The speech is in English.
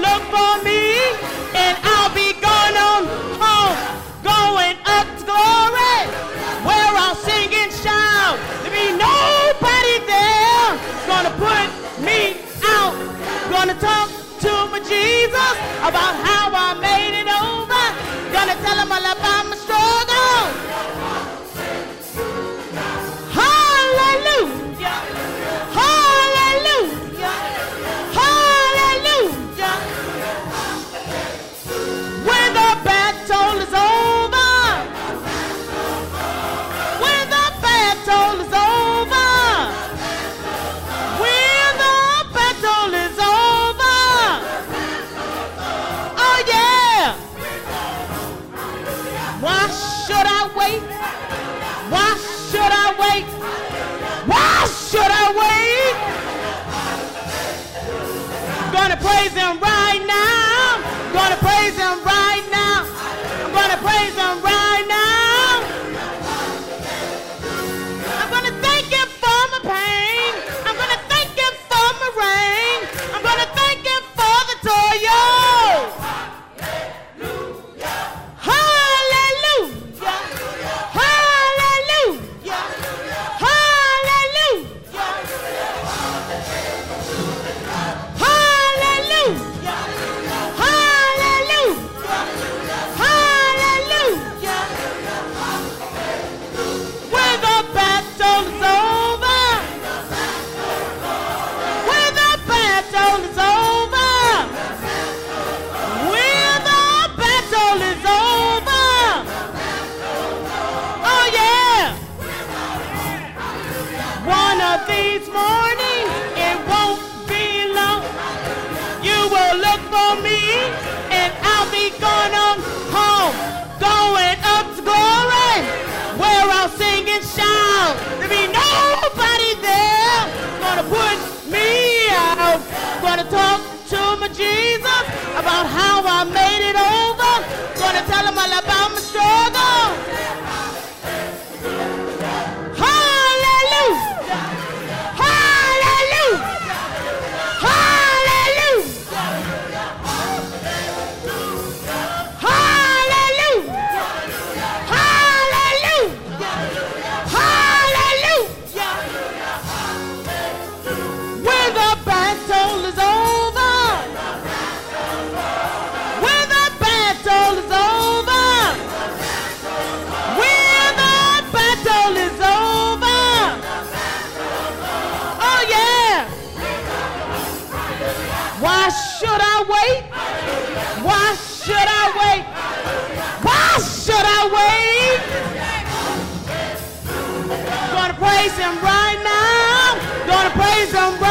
look for me, and I'll be going on home, going up to glory, where I'll sing and shout. There be nobody there gonna put me out. Gonna talk to my Jesus about how. praise him right now. I'm gonna praise him right now. I'm gonna praise him right for me, and I'll be going on home, going up to glory, where I'll sing and shout. There'll be nobody there gonna put me out. Gonna talk to my Jesus about how I made it over. Gonna tell him all about my struggle. Why should I wait? Why should I wait? Why should I wait? Gonna praise him right now. Gonna praise him right